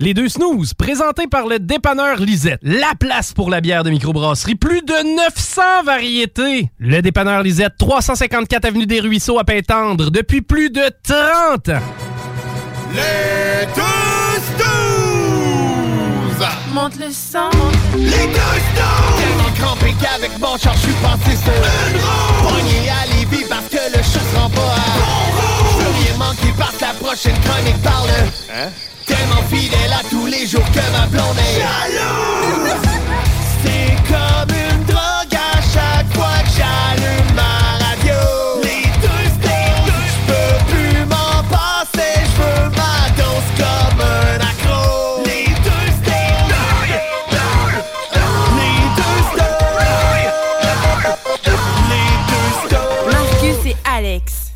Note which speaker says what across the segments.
Speaker 1: Les deux snooze, présentés par le dépanneur Lisette. La place pour la bière de microbrasserie. Plus de 900 variétés. Le dépanneur Lisette, 354 Avenue des Ruisseaux à Pintendre, depuis plus de 30 ans.
Speaker 2: Les deux snooze!
Speaker 3: Monte le sang.
Speaker 2: Les deux snooze! Tellement crampé qu'avec mon char, je suis passé sur une roue. Pogné à Lévis parce que le chat se rend pas à bon rouge. Plus rien manqué parce que la prochaine chronique parle. Hein? Tellement fidèle à tous les jours que ma blonde est jalouse. C'est comme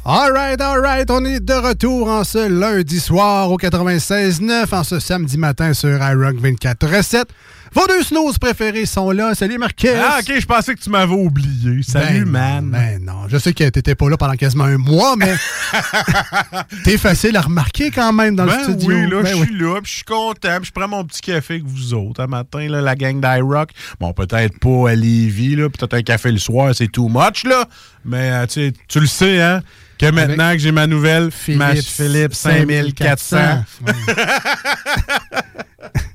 Speaker 4: Alright, alright, on est de retour en ce lundi soir au 96.9, en ce samedi matin sur iRock 24.7. Vos deux snows préférés sont là. Salut Marquez!
Speaker 5: Ah, ok, je pensais que tu m'avais oublié. Salut,
Speaker 4: Ben
Speaker 5: man.
Speaker 4: Ben non, je sais que t'étais pas là pendant quasiment un mois, mais t'es facile à remarquer quand même dans
Speaker 5: Ben
Speaker 4: le studio.
Speaker 5: oui, là,
Speaker 4: Ben
Speaker 5: je
Speaker 4: oui.
Speaker 5: suis là, puis je suis content, puis je prends mon petit café avec vous autres. Un matin, là, la gang d'iRock. Bon, peut-être pas à Lévis, là, peut-être un café le soir, c'est too much, là. Mais, euh, tu le sais, hein, que maintenant que j'ai ma nouvelle, ma Philippe 5400.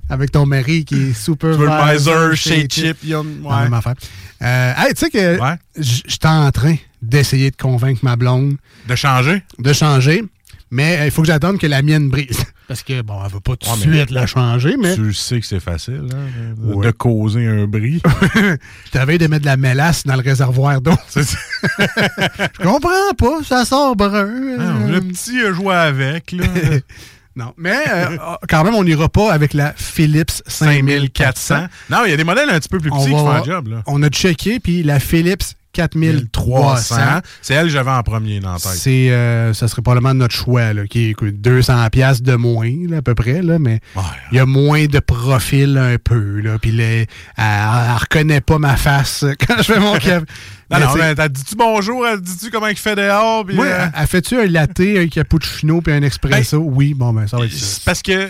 Speaker 4: Avec ton mari qui est
Speaker 5: Supervisor
Speaker 4: supervisor
Speaker 5: chez Chip
Speaker 4: La
Speaker 5: ouais.
Speaker 4: même affaire. Euh, hey, tu sais que j- j'étais en train d'essayer de convaincre ma blonde.
Speaker 5: De changer?
Speaker 4: De changer. Mais euh, il faut que j'attende que la mienne brise. Parce que, bon, elle va pas tout de
Speaker 5: Ouais,
Speaker 4: suite la changer, mais.
Speaker 5: Tu sais que c'est facile, hein, de,
Speaker 4: Ouais.
Speaker 5: de causer un bris.
Speaker 4: Je t'avais de mettre de la mélasse dans le réservoir d'eau. Je comprends pas, ça sort brun.
Speaker 5: Ah,
Speaker 4: euh.
Speaker 5: le petit a joué avec, là.
Speaker 4: Non, mais euh, quand même, on n'ira pas avec la Philips 5400.
Speaker 5: Non, il y a des modèles un petit peu plus petits qui font un job, là.
Speaker 4: On a checké, puis la Philips 4300.
Speaker 5: C'est elle que j'avais en premier dans la tête.
Speaker 4: C'est, euh, ça serait probablement notre choix, là, qui est écoute, 200 pièces de moins, là, à peu près, là, mais il y a moins de profil un peu, là, puis elle, elle reconnaît pas ma face quand je fais mon café.
Speaker 5: Non,
Speaker 4: Mais
Speaker 5: non, mais t'as dit-tu bonjour, elle dit-tu comment il fait dehors? puis,
Speaker 4: moi,
Speaker 5: euh,
Speaker 4: elle- fait-tu un latte, un cappuccino puis un espresso? oui, bon, ben, ça va être ça.
Speaker 5: Parce que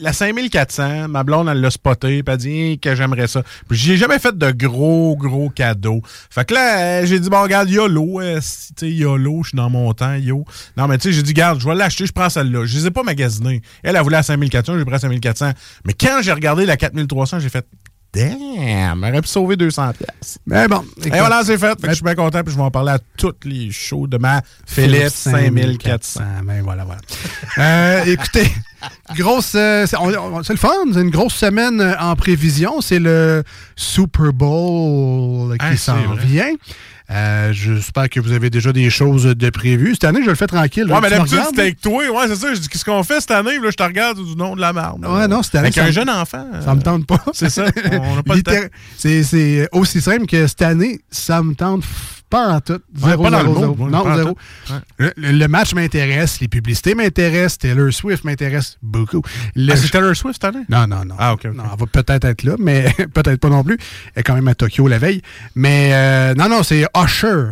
Speaker 5: la 5400, ma blonde, elle l'a spoté, puis elle dit que j'aimerais ça. Puis j'ai jamais fait de gros, gros cadeaux. Fait que là, euh, j'ai dit, bon, regarde, YOLO, euh, tu sais, YOLO, je suis dans mon temps, yo. Non, mais tu sais, j'ai dit, garde, je vais l'acheter, je prends celle-là. Je les ai pas magasinés. Elle, elle voulait la 5400, j'ai pris la 5400. Mais quand j'ai regardé la 4300, j'ai fait, damn, elle aurait pu sauver 200 pièces.
Speaker 4: Mais bon.
Speaker 5: Et voilà, c'est fait. Fait que je suis bien content, puis je vais en parler à toutes les shows de ma Philips 5400.
Speaker 4: Ben voilà, voilà. Euh, écoutez, grosse, euh, c'est le fun. C'est une grosse semaine euh, en prévision. C'est le Super Bowl qui
Speaker 5: c'est
Speaker 4: s'en vient. Euh, J'espère que vous avez déjà des choses de prévues. Cette année, je le fais tranquille.
Speaker 5: Ouais, mais d'habitude, c'était avec toi. Ouais, c'est ça. Je dis, qu'est-ce qu'on fait cette année? Là, je te regarde du nom de la marde.
Speaker 4: Ouais, non, cette année,
Speaker 5: Avec
Speaker 4: ça
Speaker 5: un jeune enfant.
Speaker 4: Ça me tente pas.
Speaker 5: C'est ça. On n'a pas le temps.
Speaker 4: Littér- C'est aussi simple que cette année, ça me tente pas en tout.
Speaker 5: Ouais,
Speaker 4: Zéro,
Speaker 5: pas dans
Speaker 4: zéro,
Speaker 5: le
Speaker 4: zéro. Non. Le, le- match m'intéresse, les publicités m'intéressent, Taylor Swift m'intéresse beaucoup. Le-
Speaker 5: Ah, c'est Taylor Swift cette année?
Speaker 4: Non, non, non.
Speaker 5: Ah, OK. ok.
Speaker 4: Non, elle va peut-être être là, mais peut-être pas non plus. Elle est quand même à Tokyo la veille. Mais euh, non, non, c'est Usher.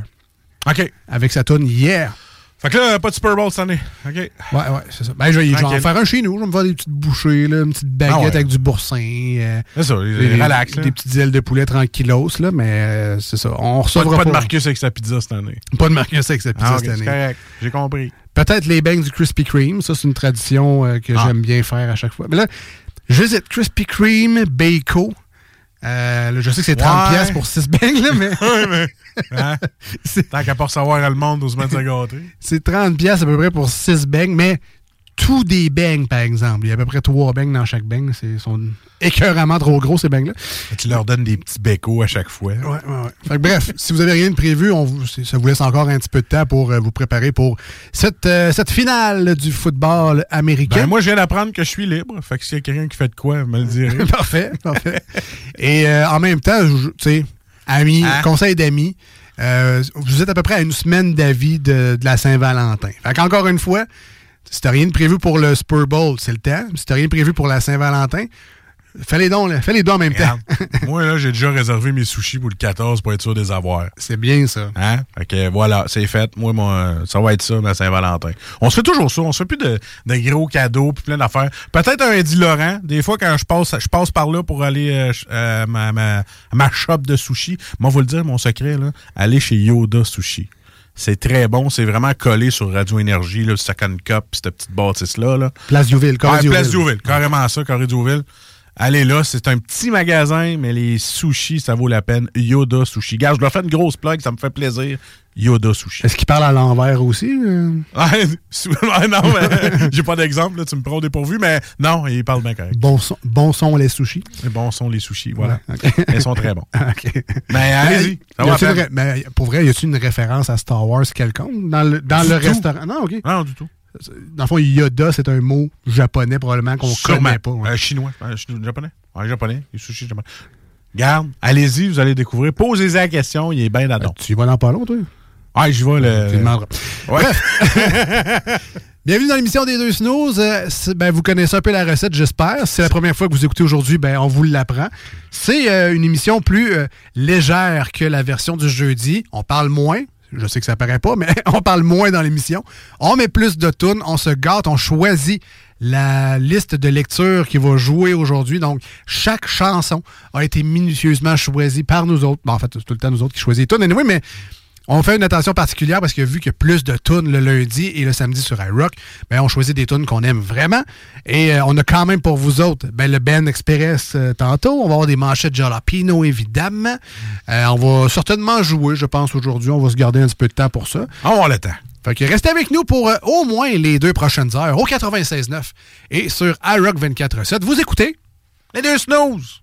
Speaker 5: OK.
Speaker 4: Avec sa tune Yeah.
Speaker 5: Fait que là, pas de Super Bowl cette année. OK.
Speaker 4: Ouais, ouais, c'est ça. Ben, je, vais-
Speaker 5: Tranquille.
Speaker 4: faire un chez nous. Je vais me faire des petites bouchées, là, une petite baguette
Speaker 5: Ah ouais.
Speaker 4: avec du boursin. euh,
Speaker 5: C'est ça,
Speaker 4: des-
Speaker 5: relax.
Speaker 4: Des petites ailes de poulet tranquillos, là, mais euh, c'est ça. On
Speaker 5: Pas,
Speaker 4: recevra
Speaker 5: de-
Speaker 4: pas,
Speaker 5: pas de Marcus avec sa pizza cette année.
Speaker 4: Pas de Marcus avec sa pizza
Speaker 5: Ah, ok,
Speaker 4: cette année.
Speaker 5: correct. J'ai compris.
Speaker 4: Peut-être les bangs du Krispy Kreme. Ça, c'est une tradition euh, que
Speaker 5: Ah.
Speaker 4: j'aime bien faire à chaque fois. Mais là, je visite Krispy Kreme, Bako. Euh, là, je sais que c'est 30$
Speaker 5: Ouais.
Speaker 4: piastres pour 6 bangs, là, mais
Speaker 5: Ouais, mais. Hein? Tant qu'à pas recevoir le monde, on se met à se gâter.
Speaker 4: c'est 30$ piastres à peu près pour 6 bangs, mais tous des bangs, par exemple. Il y a à peu près 3 bangs dans chaque bang. Ils sont écœuramment trop gros, ces bangs-là.
Speaker 5: Tu leur donnes des petits bécos à chaque fois.
Speaker 4: Ouais, ouais, ouais. Fait que bref, si vous avez rien de prévu, on vous- c'est- ça vous laisse encore un petit peu de temps pour euh, vous préparer pour cette, euh, cette finale du football américain.
Speaker 5: Ben, moi, je viens d'apprendre que je suis libre. Fait que s'il y a quelqu'un qui fait de quoi, me le dirait.
Speaker 4: parfait, parfait. Et euh, en même temps, tu sais, amis,
Speaker 5: Hein?
Speaker 4: conseil d'amis, vous êtes à peu près à une semaine d'avis de, de la Saint-Valentin. Fait qu'encore une fois, si t'as rien de prévu pour le Super Bowl, c'est le temps. Si t'as rien de prévu pour la Saint-Valentin, fais les dons, là. Fais les dons en même
Speaker 5: Regarde,
Speaker 4: temps.
Speaker 5: moi, là, j'ai déjà réservé mes sushis pour le 14 pour être sûr des avoirs.
Speaker 4: C'est bien ça.
Speaker 5: Hein? Que voilà, c'est fait. Moi, moi, ça va être ça, ma Saint-Valentin. On se fait toujours ça. On se fait plus de, de gros cadeaux puis plein d'affaires. Peut-être un Eddie Laurent. Des fois, quand je passe, je passe par là pour aller euh, ch- euh, ma, ma, ma shop de sushis. Moi, vous le dire, mon secret, là, aller chez Yoda Sushi. C'est très bon. C'est vraiment collé sur Radio Énergie, le Second Cup, cette petite bâtisse-là. Là.
Speaker 4: Place Diouville, Corps
Speaker 5: Ouais. Place Diouville. Carrément ça, Corée Diouville. Allez là, c'est un petit magasin, mais les sushis, ça vaut la peine. Yoda Sushi. Gars, je dois faire une grosse plug, ça me fait plaisir. Yoda Sushi.
Speaker 4: Est-ce qu'il parle à l'envers aussi? euh?
Speaker 5: Non, mais j'ai pas d'exemple, là, tu me prends au dépourvu, mais non, il parle bien correct.
Speaker 4: Bon son, bon son les sushis.
Speaker 5: Les bons sont les sushis, voilà.
Speaker 4: Ouais.
Speaker 5: Ils sont très bons.
Speaker 4: OK.
Speaker 5: Mais allez-y, ça va
Speaker 4: une mais pour vrai, y a-t-il une référence à Star Wars quelconque dans le, dans
Speaker 5: Du
Speaker 4: le
Speaker 5: tout.
Speaker 4: restaurant? Non, OK.
Speaker 5: Non, du tout.
Speaker 4: Dans le fond, Yoda, c'est un mot japonais probablement qu'on connaît pas. ouais.
Speaker 5: Euh, chinois. Euh, japonais. Ouais, japonais. Les sushis japonais. Garde, allez-y, vous allez découvrir. Posez-y la question, il est bien d'adon.
Speaker 4: Tu y vas dans pas long, toi?
Speaker 5: Ah, j'y vais le.
Speaker 4: Tu demanderas.
Speaker 5: Ouais.
Speaker 4: Bienvenue dans l'émission des deux snooze. Euh, ben, vous connaissez un peu la recette, j'espère. Si c'est la première fois que vous écoutez aujourd'hui, ben, on vous l'apprend. C'est euh, une émission plus euh, légère que la version du jeudi. On parle moins. Je sais que ça paraît pas, mais on parle moins dans l'émission. On met plus de tunes, on se gâte, on choisit la liste de lecture qui va jouer aujourd'hui. Donc, chaque chanson a été minutieusement choisie par nous autres. Bon, en fait, c'est tout le temps nous autres qui choisissons les tunes. Mais on fait une attention particulière parce que vu qu'il y a plus de tunes le lundi et le samedi sur iRock, ben on choisit des tunes qu'on aime vraiment. Et euh, on a quand même pour vous autres ben, le Ben Express euh, tantôt. On va avoir des manchettes Jalapino, évidemment. Euh, on va certainement jouer, je pense, aujourd'hui. On va se garder un petit peu de temps pour ça.
Speaker 5: On va avoir le temps.
Speaker 4: Fait que restez avec nous pour au moins les deux prochaines heures au 96.9 et sur iRock 24.7. Vous écoutez
Speaker 5: Les deux snooze.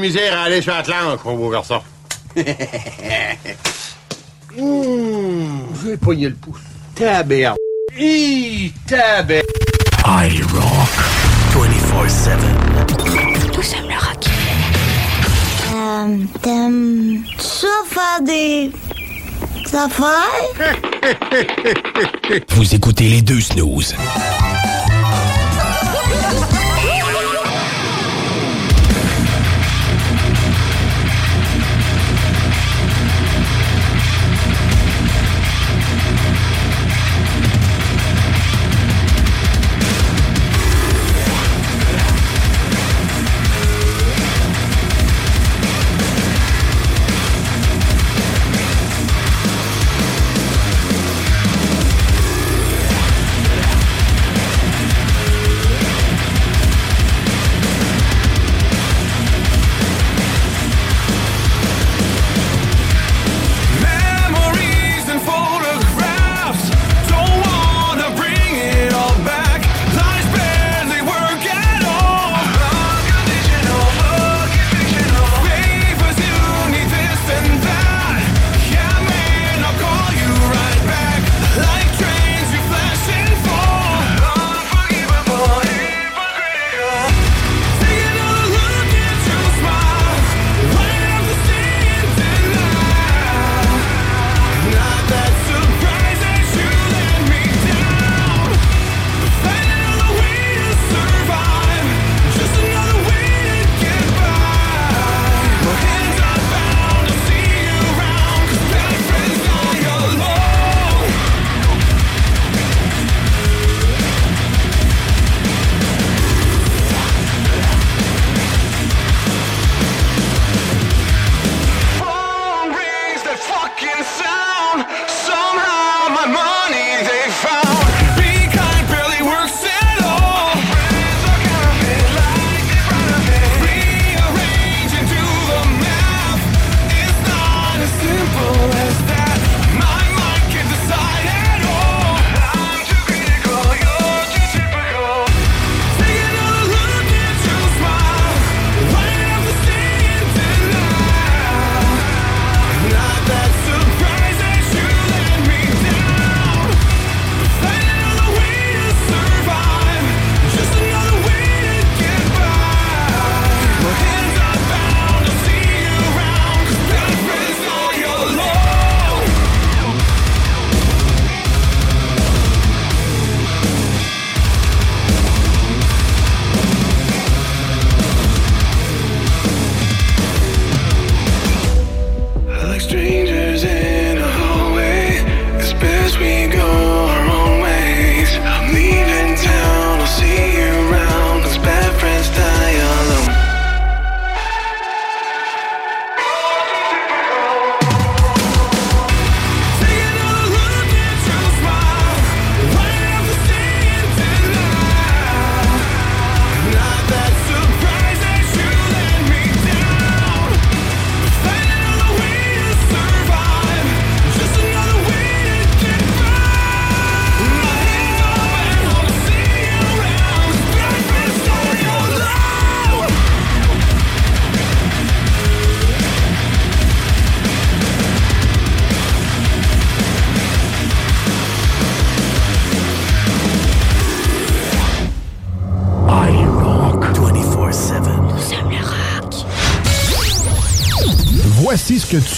Speaker 6: de misère à aller sur Atlantique, mon beau garçon. Mmh, je vais le pouce. Tabère. Hi, tabère.
Speaker 7: I rock 24-7.
Speaker 8: Nous sommes le rock. Euh, t'aimes ça faire des... affaires?
Speaker 7: Vous écoutez les deux snooze.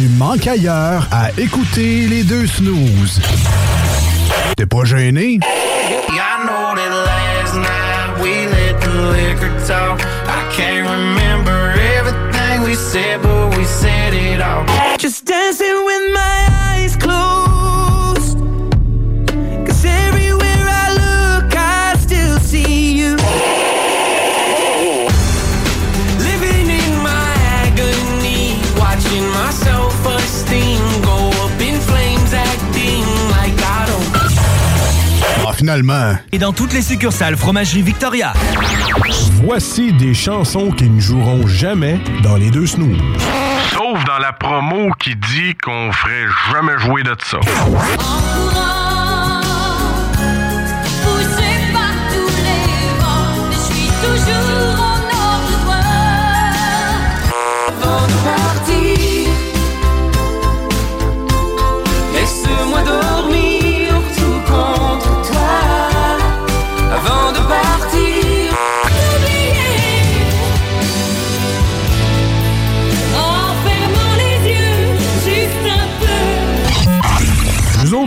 Speaker 9: tu manques ailleurs à écouter les deux snooze. T'es pas gêné?
Speaker 10: Et dans toutes les succursales Fromagerie Victoria.
Speaker 5: Voici des chansons qui ne joueront jamais dans les deux snooze.
Speaker 11: Sauf dans la promo qui dit qu'on ferait jamais jouer de ça.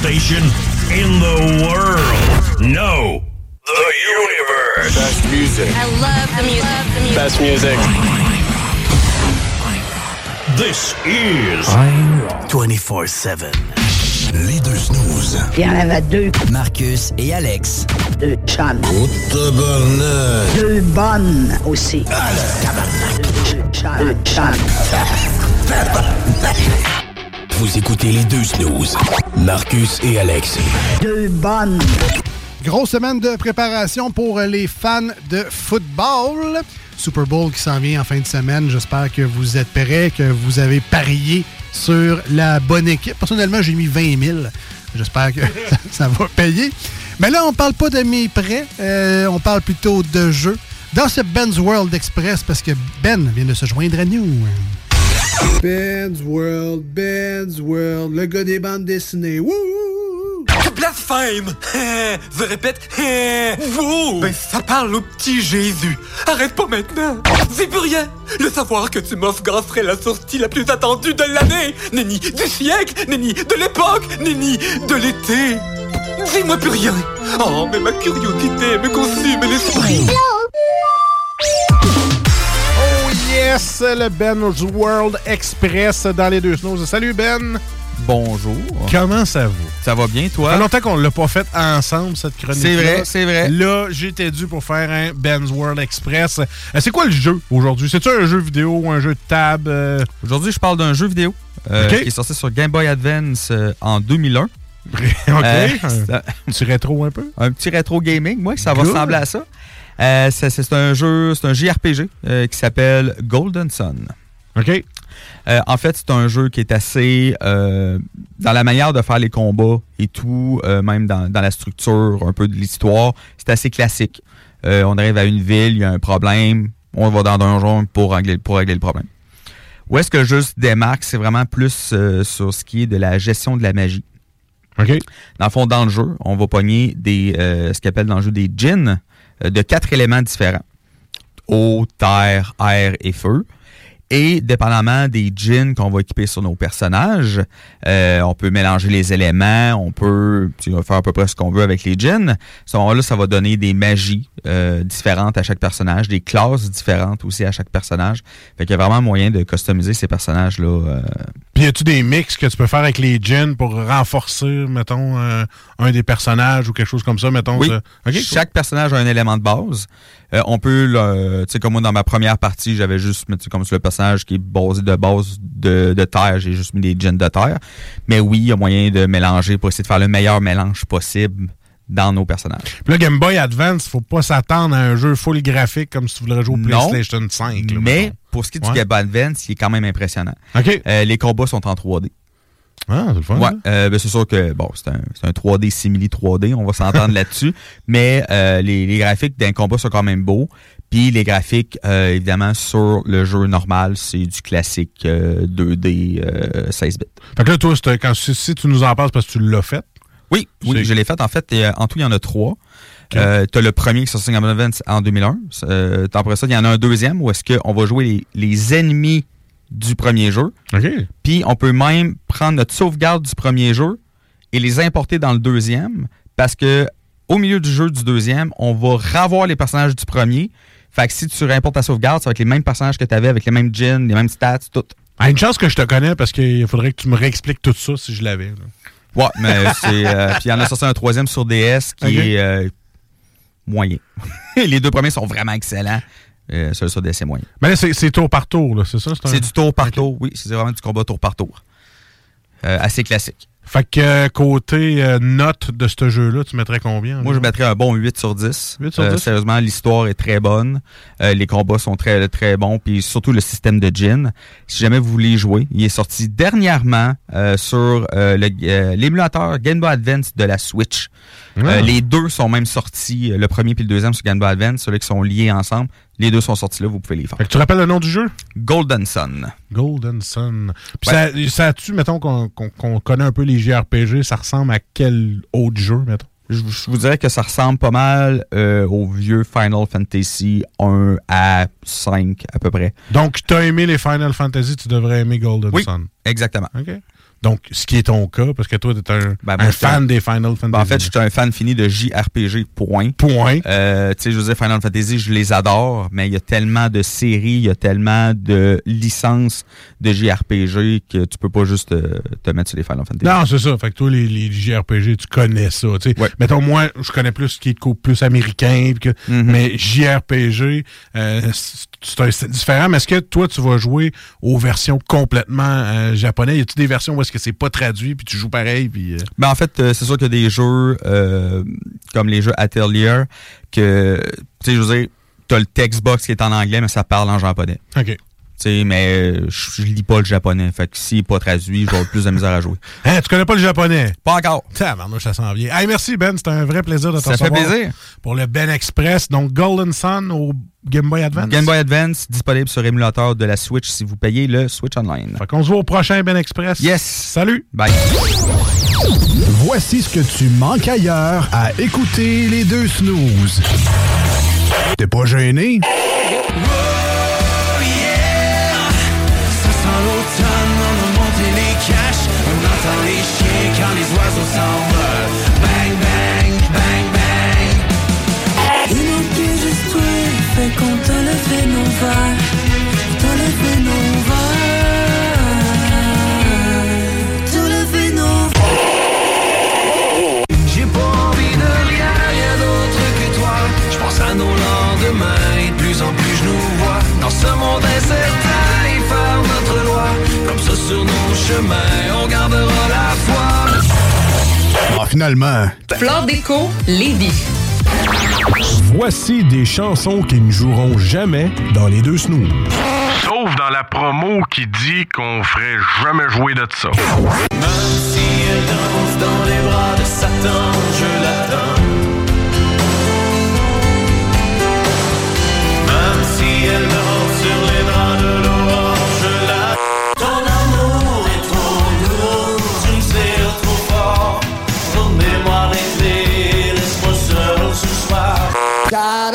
Speaker 12: station in the world. No, the universe.
Speaker 13: Best music.
Speaker 3: I love the music. Love the music.
Speaker 13: Best music.
Speaker 12: This is I'm
Speaker 14: 24-7.
Speaker 12: Les deux snooze.
Speaker 14: Il y en avait deux.
Speaker 15: Marcus et Alex.
Speaker 14: Deux chums. Oh, tabarnak. Deux bonnes aussi. Ah, tabarnak. Deux chums. Deux chums. Vous écoutez les deux snooze, Marcus et Alex.
Speaker 4: Deux bonnes. Grosse semaine de préparation pour les fans de football. Super Bowl qui s'en vient en fin de semaine. J'espère que vous êtes prêts, que vous avez parié sur la bonne équipe. Personnellement, j'ai mis 20 000. J'espère que ça, ça va payer. Mais là, on parle pas de mes prêts. euh, on parle plutôt de jeux. Dans ce Ben's World Express, parce que Ben vient de se joindre à nous. Ben's World, Ben's World, le gars des bandes dessinées. Wouh!
Speaker 16: Blasphème. Je répète, vous Ben ça parle au petit Jésus. Arrête pas maintenant. C'est plus rien. Le savoir que tu m'offres serait la sortie la plus attendue de l'année. Nenni du siècle Nenni de l'époque Nenni de l'été. Dis-moi plus rien. Oh, mais ma curiosité me consume l'esprit
Speaker 5: Le Ben's World Express dans les deux snows. Salut Ben!
Speaker 17: Bonjour.
Speaker 5: Comment ça va?
Speaker 17: Ça va bien, toi?
Speaker 5: Ça fait longtemps qu'on l'a pas fait ensemble, cette chronique
Speaker 17: C'est vrai, c'est vrai.
Speaker 5: Là, j'étais dû pour faire un Ben's World Express. Euh, c'est quoi le jeu aujourd'hui? C'est-tu un jeu vidéo ou un jeu de table? euh?
Speaker 17: Aujourd'hui, je parle d'un jeu vidéo euh, qui est sorti sur Game Boy Advance euh, en 2001.
Speaker 5: OK.
Speaker 17: Euh,
Speaker 5: un petit rétro un peu?
Speaker 17: Un petit rétro gaming, moi, ça va ressembler à ça. Euh, c'est un jeu, c'est un JRPG euh, qui s'appelle Golden Sun.
Speaker 5: OK.
Speaker 17: Euh, en fait, c'est un jeu qui est assez euh, dans la manière de faire les combats et tout, euh, même dans, dans la structure, un peu de l'histoire, c'est assez classique. On arrive à une ville, il y a un problème, on va dans un donjon pour régler, pour régler le problème. Où est-ce que le jeu se démarque, c'est vraiment plus sur ce qui est de la gestion de la magie.
Speaker 5: OK.
Speaker 17: Dans le fond, dans le jeu, on va pogner des, ce qu'on appelle dans le jeu des djinns de quatre éléments différents. Eau, terre, air et feu. Et dépendamment des djinns qu'on va équiper sur nos personnages, euh, on peut mélanger les éléments, on peut faire à peu près ce qu'on veut avec les djinns. À ce moment-là, ça va donner des magies euh, différentes à chaque personnage, des classes différentes aussi à chaque personnage. Fait qu'il y a vraiment moyen de customiser ces personnages-là. euh,
Speaker 5: Puis y a-tu des mix que tu peux faire avec les djinns pour renforcer, mettons, euh, un des personnages ou quelque chose comme ça, mettons?
Speaker 17: Oui.
Speaker 5: ça? OK, cool.
Speaker 17: Chaque personnage a un élément de base. Euh, on peut, le- tu sais, comme moi dans ma première partie, j'avais juste mis tu sais, comme sur le personnage qui est basé de base de, de terre, j'ai juste mis des gens de terre. Mais oui, il y a moyen de mélanger pour essayer de faire le meilleur mélange possible dans nos personnages.
Speaker 5: Puis là, Game Boy Advance, faut pas s'attendre à un jeu full graphique comme si tu voudrais jouer au
Speaker 17: Non.
Speaker 5: PlayStation 5. là,
Speaker 17: Mais pour ce qui est du. Game Boy Advance, il est quand même impressionnant.
Speaker 5: OK.
Speaker 17: Euh, les combats sont en 3D.
Speaker 5: Ah, c'est le fun.
Speaker 17: Ouais,
Speaker 5: ça.
Speaker 17: euh, ben, c'est sûr que bon, c'est un, c'est un 3D simili 3D, on va s'entendre là-dessus. Mais euh, les, les graphiques d'un combat sont quand même beaux. Puis les graphiques, euh, évidemment, sur le jeu normal, c'est du classique euh, 2D euh, 16 bits.
Speaker 5: Fait que là, toi, quand, si, tu nous en parles, parce que tu l'as fait.
Speaker 17: Oui, oui, je l'ai fait. En fait, en tout, il y en a trois. Euh, t'as le premier qui est en 2001. Euh, t'as après ça, il y en a un deuxième où est-ce qu'on va jouer les, les ennemis du premier jeu. Puis on peut même prendre notre sauvegarde du premier jeu et les importer dans le deuxième parce que au milieu du jeu du deuxième, on va revoir les personnages du premier. Fait que si tu réimportes ta sauvegarde, ça va être les mêmes personnages que tu avais avec les mêmes gens, les mêmes stats, tout.
Speaker 5: Ah, une chance que je te connais parce qu'il faudrait que tu me réexpliques tout ça si je l'avais.
Speaker 17: Ouais, mais c'est. euh, puis il y en a sorti un troisième sur DS qui est euh, moyen. les deux premiers sont vraiment excellents. Euh, celui sur DS est moyen.
Speaker 5: Mais là, c'est c'est tour par tour, c'est ça? un-
Speaker 17: C'est du tour par tour, oui. C'est vraiment du combat tour par tour. Euh, assez classique.
Speaker 5: Fait que euh, côté euh, note de ce jeu-là, tu mettrais combien?
Speaker 17: Moi, je mettrais un bon 8 sur 10.
Speaker 5: 8 sur
Speaker 17: Euh,
Speaker 5: 10?
Speaker 17: sérieusement, l'histoire est très bonne. Euh, les combats sont très, très bons. Puis surtout le système de gin. Si jamais vous voulez jouer, il est sorti dernièrement euh, sur euh, euh, l'émulateur Game Boy Advance de la Switch.
Speaker 5: Ah.
Speaker 17: Euh, les deux sont même sortis, euh, le premier puis le deuxième sur Game Boy Advance, ceux qui sont liés ensemble. Les deux sont sortis là, vous pouvez les faire.
Speaker 5: Fait que tu rappelles le nom du jeu?
Speaker 17: Golden Sun.
Speaker 5: Golden Sun. Puis
Speaker 17: Ouais.
Speaker 5: ça, ça tu mettons, qu'on connaît un peu les JRPG, ça ressemble à quel autre jeu, mettons?
Speaker 17: Je, je vous dirais que ça ressemble pas mal euh, au vieux Final Fantasy 1 à 5 à peu près.
Speaker 5: Donc, t'as aimé les Final Fantasy, tu devrais aimer Golden
Speaker 17: Oui,
Speaker 5: Sun.
Speaker 17: exactement.
Speaker 5: OK. Donc, ce qui est ton cas, parce que toi, tu es un,
Speaker 17: Ben,
Speaker 5: un fan des Final Fantasy.
Speaker 17: Ben, en fait, je suis un fan fini de JRPG, point.
Speaker 5: Point.
Speaker 17: Euh, tu sais, je veux dire, Final Fantasy, je les adore, mais il y a tellement de séries, il y a tellement de licences de JRPG que tu peux pas juste euh, te mettre sur les Final Fantasy.
Speaker 5: Non, c'est ça. Fait que toi, les, les JRPG, tu connais ça. tu sais. Mettons, moi, je connais plus ce qui est plus américain.
Speaker 17: Mm-hmm.
Speaker 5: Mais JRPG, euh, c'est- différent. Mais est-ce que toi, tu vas jouer aux versions complètement euh, japonais? Y a-tu des versions où est-ce que c'est pas traduit, puis tu joues pareil? Puis, euh,
Speaker 17: Ben, en fait, euh, c'est sûr qu'il y a des jeux euh, comme les jeux Atelier que, tu sais, je veux dire, t'as le text box qui est en anglais, mais ça parle en japonais.
Speaker 5: OK.
Speaker 17: Tu sais, mais euh, je lis pas le japonais. Fait que s'il n'est pas traduit, je vais avoir plus de misère à jouer.
Speaker 5: Hein, tu connais pas le japonais?
Speaker 17: Pas encore.
Speaker 5: Tabarnouche, ça s'en vient. Hey, merci, Ben. C'était un vrai plaisir de te
Speaker 17: Ça fait
Speaker 5: recevoir
Speaker 17: plaisir.
Speaker 5: Pour le Ben Express. Donc, Golden Sun au Game Boy Advance.
Speaker 17: Game Boy Advance disponible sur émulateur de la Switch si vous payez le Switch Online.
Speaker 5: Fait qu'on se voit au prochain Ben Express.
Speaker 17: Yes.
Speaker 5: Salut.
Speaker 17: Bye.
Speaker 18: Voici ce que tu manques ailleurs à écouter les deux snooze. T'es pas gêné?
Speaker 19: Nos t'a levé nos
Speaker 20: J'ai pas envie de rien, rien d'autre que toi. Je pense à nos lendemains et de plus en plus je nous vois. Dans ce monde incertain et faire notre loi. Comme ça sur nos chemins, on gardera la foi.
Speaker 18: Ah, finalement.
Speaker 21: Flore déco, Lady.
Speaker 18: Voici des chansons qui ne joueront jamais dans les deux snooze.
Speaker 22: Sauf dans la promo qui dit qu'on ferait jamais jouer de ça.
Speaker 20: Même si elle danse dans les bras de Satan, je l'attends.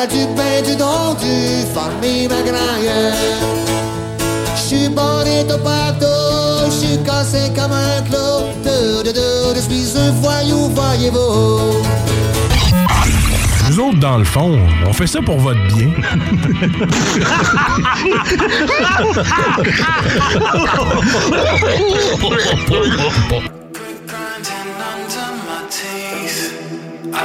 Speaker 2: Du pain, du don, du farmi ma graille. J'suis bonito partout, j'suis cassé comme un clou. De, de, de, je suis un voyou, voyez-vous.
Speaker 18: Nous autres, dans le fond, on fait ça pour votre bien.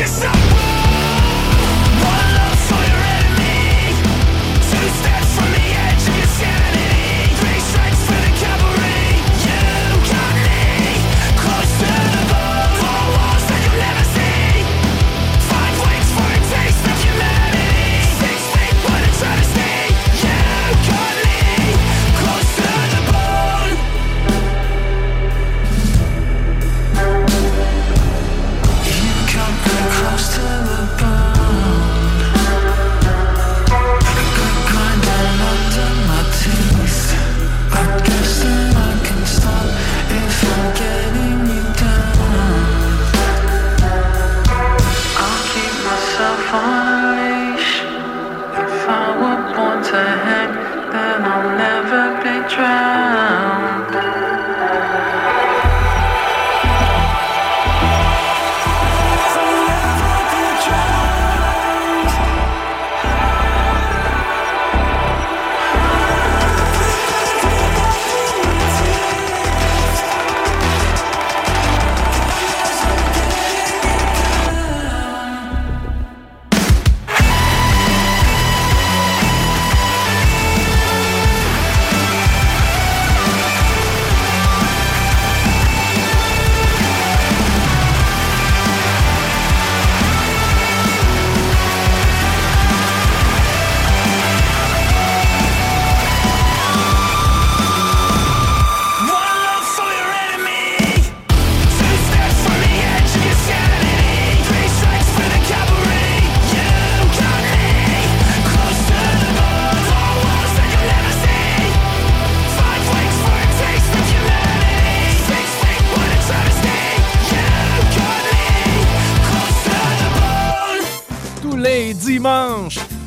Speaker 20: you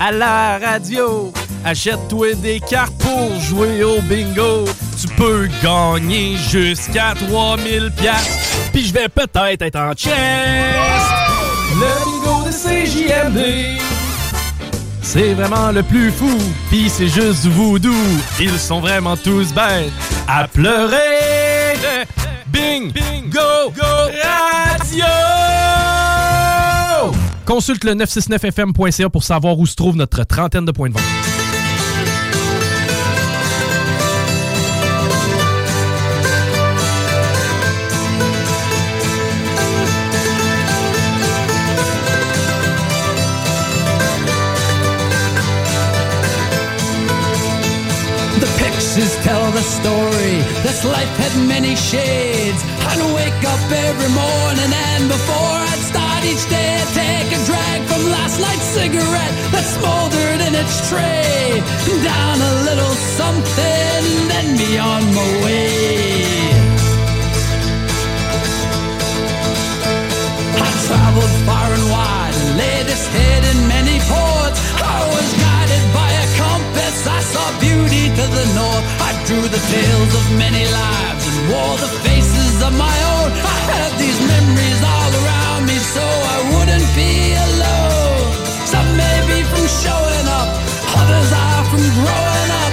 Speaker 1: à la radio. Achète-toi des cartes pour jouer au bingo. Tu peux gagner jusqu'à 3000 piastres. Puis je vais peut-être être en chest. Le bingo de CJMD. C'est vraiment le plus fou, pis c'est juste voodoo. Ils sont vraiment tous bêtes à pleurer. Bing, bingo, go, radio! Consulte le 969fm.ca pour savoir où se trouve notre trentaine de points de vente.
Speaker 20: Pictures tell the story. This life had many shades. I'd wake up every morning and before each day, I'd take a drag from last night's cigarette that smoldered in its tray. Down a little something, then be on my way. I traveled far and wide, laid this head in many ports. I was guided by a compass, I saw beauty to the north. I drew the tales of many lives and wore the faces of my own. I had these memories all around so I wouldn't be alone. Some may be from showing up, others are from growing up.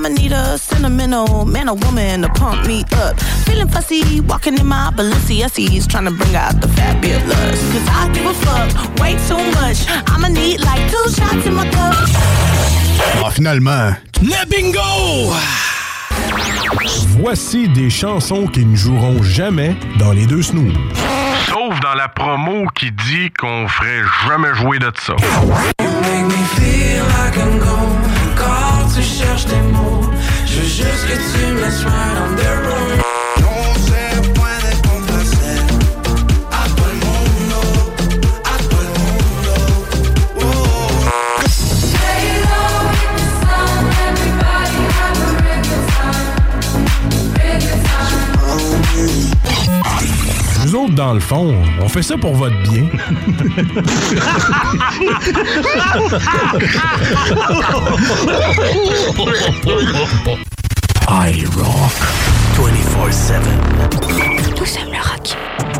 Speaker 23: I'ma need a sentimental man or woman to pump me up. Feeling fussy, walking in my Balenciennes, trying to bring out the fabulous. Cause I give a fuck way too much. I'ma need like two shots in my cup.
Speaker 7: Ah, finalement.
Speaker 1: Le bingo!
Speaker 24: Voici des chansons qui ne joueront jamais dans les deux snooze.
Speaker 22: Sauf dans la promo qui dit qu'on ferait jamais jouer de ça.
Speaker 25: Make me feel like I'm tu cherches des mots, je veux juste que tu me laisses right on the road.
Speaker 24: Dans le fond, on fait ça pour votre bien.
Speaker 14: I rock 24-7.
Speaker 8: Nous sommes le rock.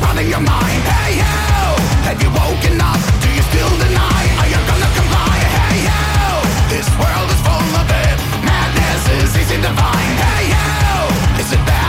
Speaker 2: Running your mind. Hey you, have you woken up? Do you still deny? Are you gonna comply? Hey you, this world is full of it. Madness is easy to find. Hey you, is it bad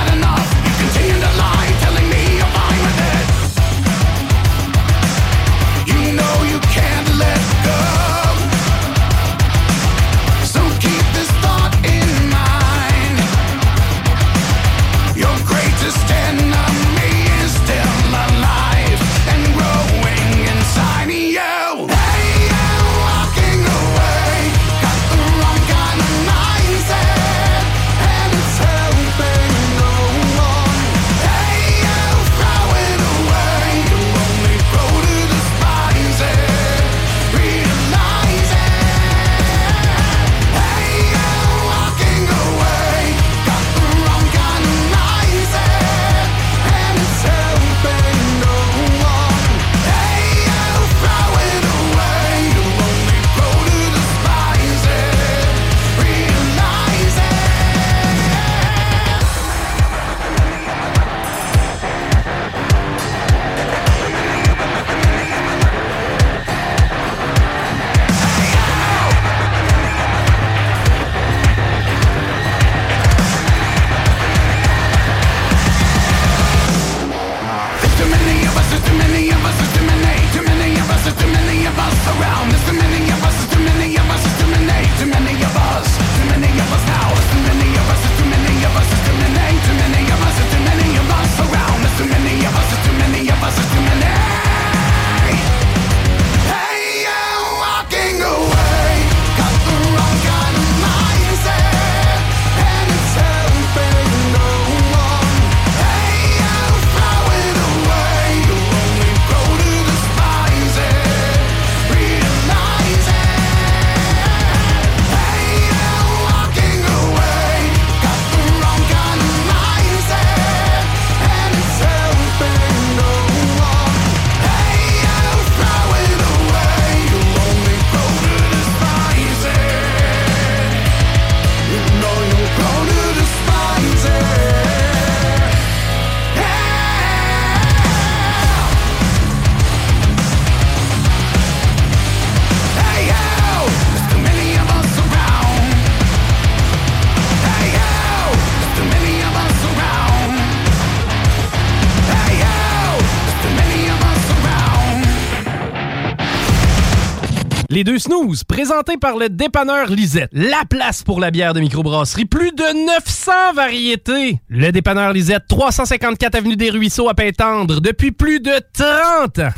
Speaker 1: Les deux snooze, présentés par le dépanneur Lisette. La place pour la bière de microbrasserie. Plus de 900 variétés. Le dépanneur Lisette, 354 Avenue des Ruisseaux à Pintendre, depuis plus de 30 ans.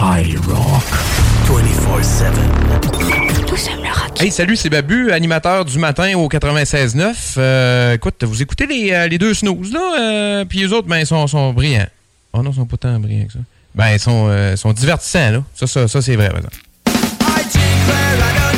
Speaker 7: I rock 24-7.
Speaker 26: Nous sommes le rock.
Speaker 27: Hey, salut, c'est Babu, animateur du matin au 96.9. Euh, écoute, vous écoutez les, euh, les deux snooze, là, euh, puis les autres, ben, ils sont, sont brillants. Oh non, ils sont pas tant brillants que ça. Ben, ils sont, euh, sont divertissants, là. Ça, ça, ça c'est vrai, par exemple.
Speaker 28: where I don't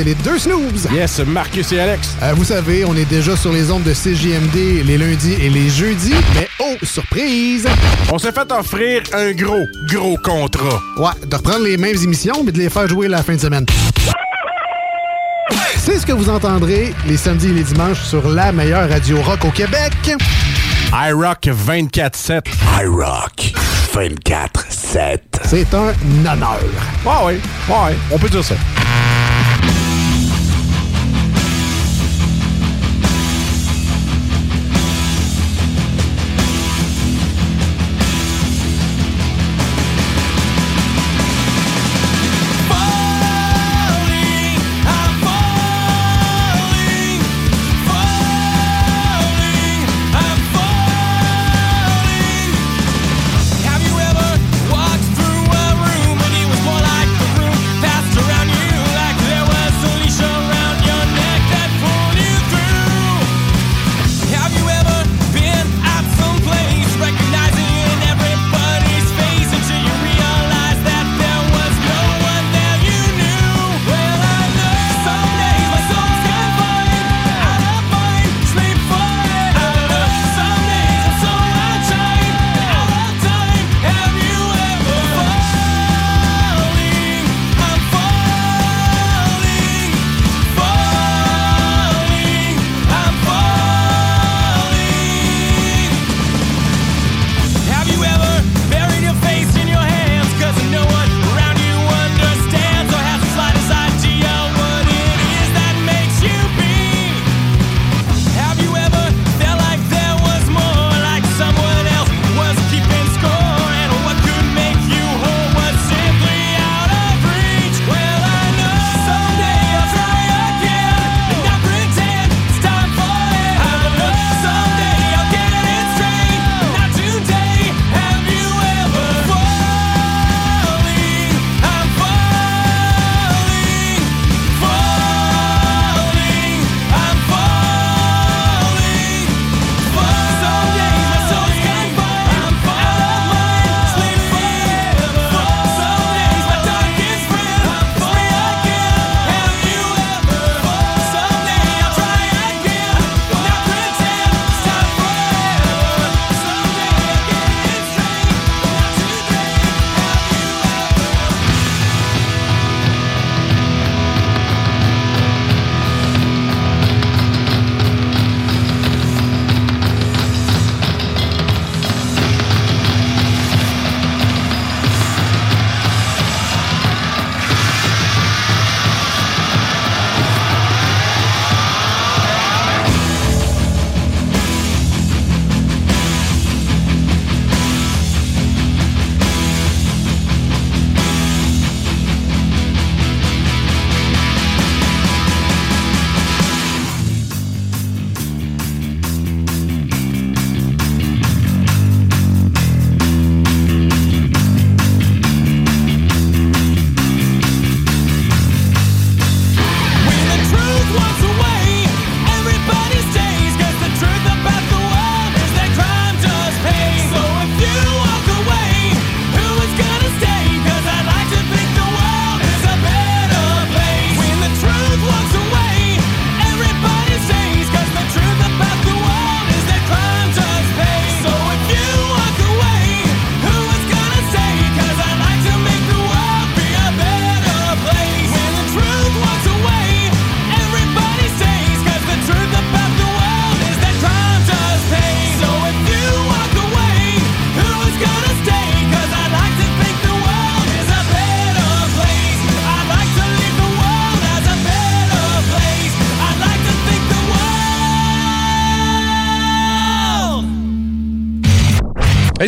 Speaker 4: c'est les deux snooze!
Speaker 5: Yes, Marcus et Alex.
Speaker 4: Euh, vous savez, on est déjà sur les ondes de CJMD les lundis et les jeudis, mais oh, surprise!
Speaker 5: On s'est fait offrir un gros, gros contrat.
Speaker 4: Ouais, de reprendre les mêmes émissions, mais de les faire jouer la fin de semaine. C'est ce que vous entendrez les samedis et les dimanches sur la meilleure radio rock au Québec.
Speaker 5: iRock 24-7.
Speaker 7: iRock 24-7.
Speaker 4: C'est un honneur.
Speaker 5: Ouais, ouais, ouais, on peut dire ça.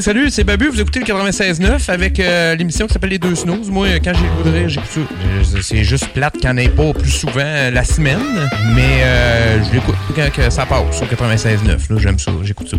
Speaker 28: Salut, c'est Babu. Vous écoutez le 96.9 avec euh, l'émission qui s'appelle Les Deux Snooze. Moi, euh, quand j'ai le j'écoute. Euh, c'est juste plate qu'il n'y en ait pas plus souvent la semaine, mais euh, je l'écoute quand ça passe au 96.9. J'aime ça, j'écoute ça.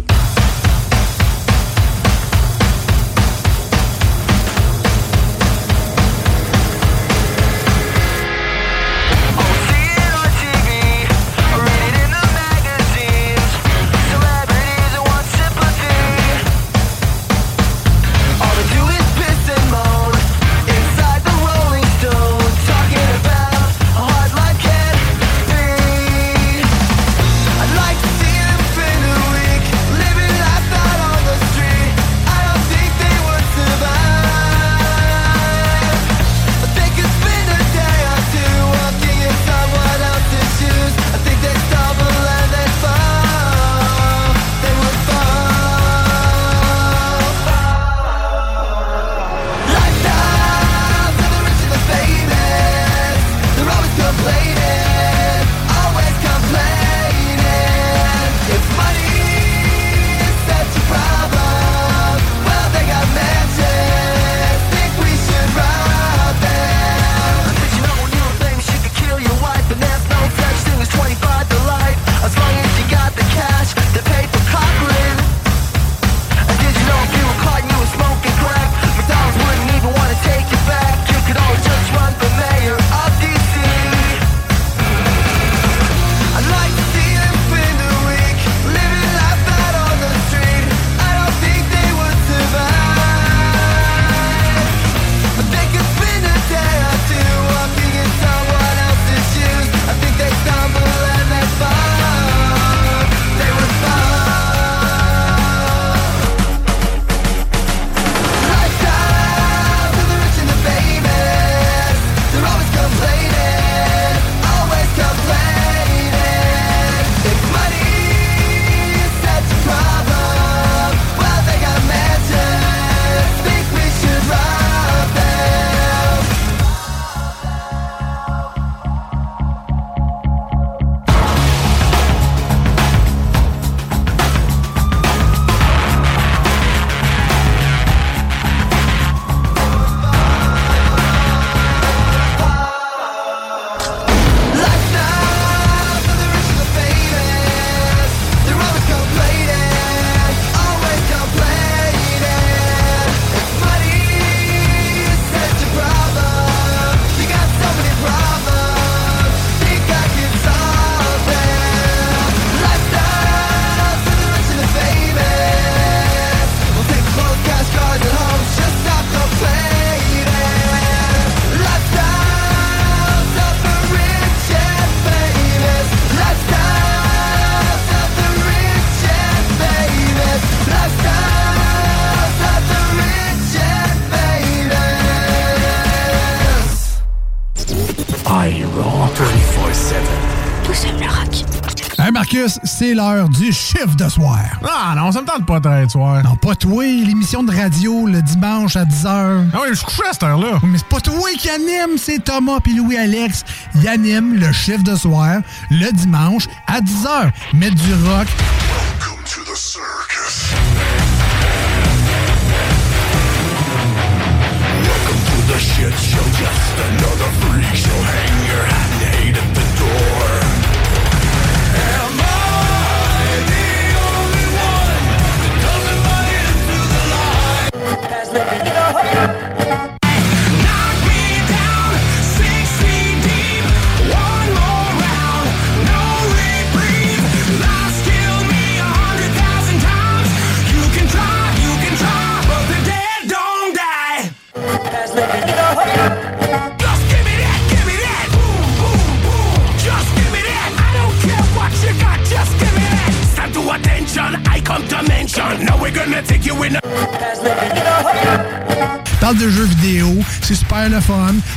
Speaker 7: c'est l'heure du chiffre de soir.
Speaker 5: Ah non, ça me tente pas d'être soir.
Speaker 7: Non, pas toi, l'émission de radio le dimanche à 10h.
Speaker 5: Ah oui, je suis couché à cette heure-là.
Speaker 7: Mais c'est pas toi qui anime, c'est Thomas puis Louis-Alex. Ils animent le chiffre de soir le dimanche à 10h. Mettre du rock,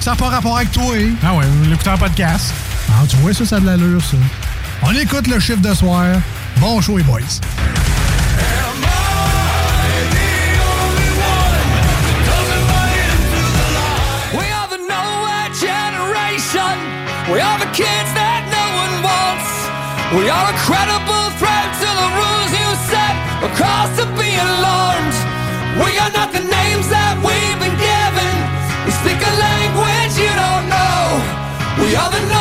Speaker 7: Ça n'a pas rapport avec toi. Hein?
Speaker 5: Ah ouais, l'écouter en podcast.
Speaker 7: Ah, tu vois, ça, ça a de l'allure, ça. On écoute le chiffre de soir. Bon show, les boys.
Speaker 25: We are the kids that no one wants. We are a credible threat to the rules you set. A cause to be alarmed.
Speaker 29: We are not the names that we We are the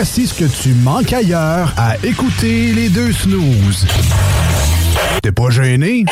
Speaker 7: voici ce que tu manques ailleurs à écouter les deux snooze. T'es pas gêné?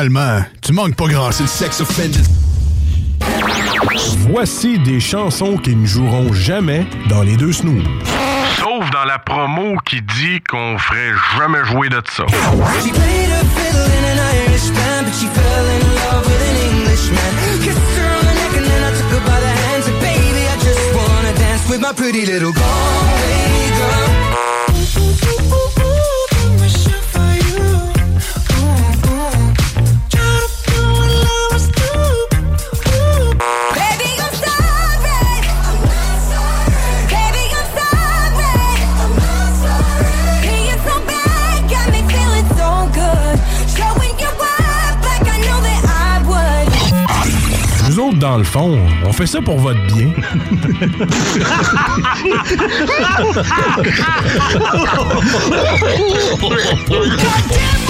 Speaker 7: finalement, tu manques pas grand. C'est le
Speaker 24: sex offended. Voici des chansons qui ne joueront jamais dans les deux snooze.
Speaker 22: Sauf dans la promo qui dit qu'on ferait jamais jouer de ça.
Speaker 30: on
Speaker 28: fait ça pour votre bien.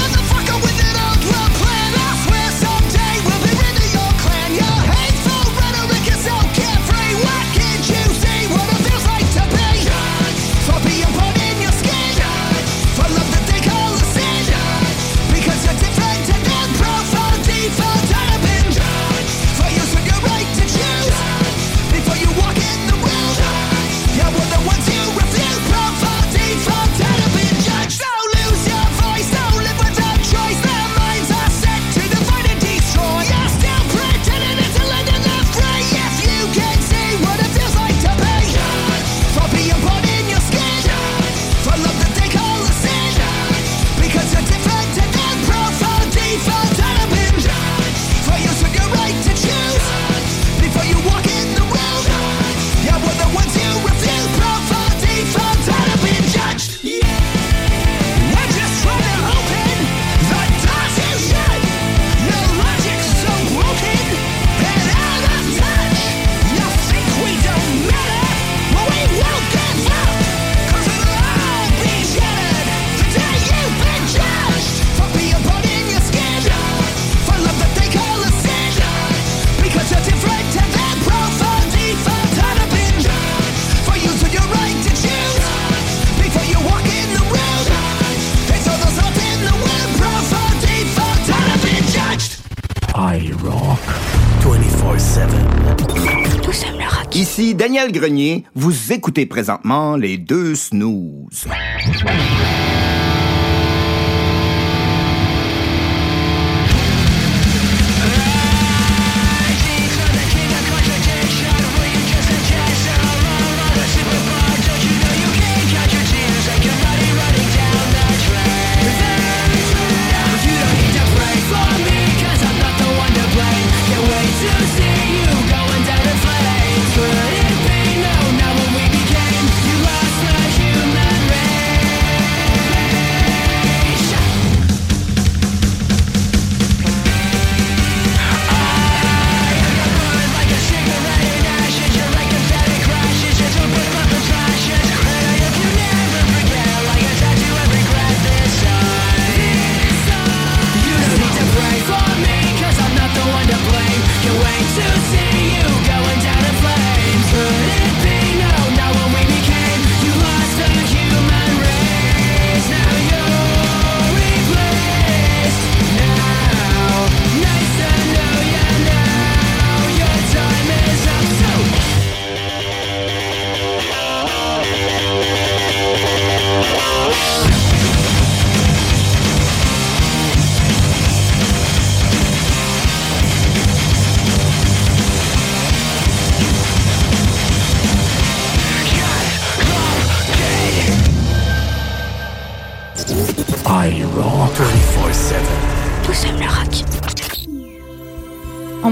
Speaker 20: Daniel Grenier, vous écoutez présentement les deux snooze.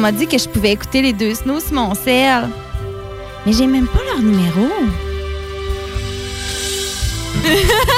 Speaker 31: m'a dit que je pouvais écouter les deux snows sur mon sel. Mais j'ai même pas leur numéro.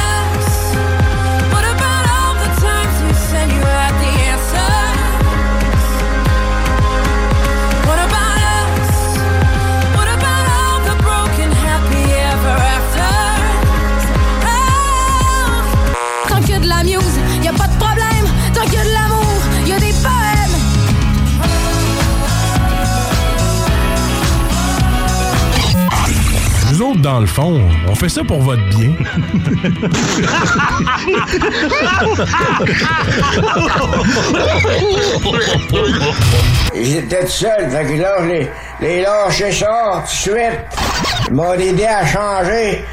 Speaker 24: Dans le fond, on fait ça pour votre bien.
Speaker 32: J'étais tout seul, fait que là, je les, les lâché ça tout de suite. Ils m'ont aidé à changer.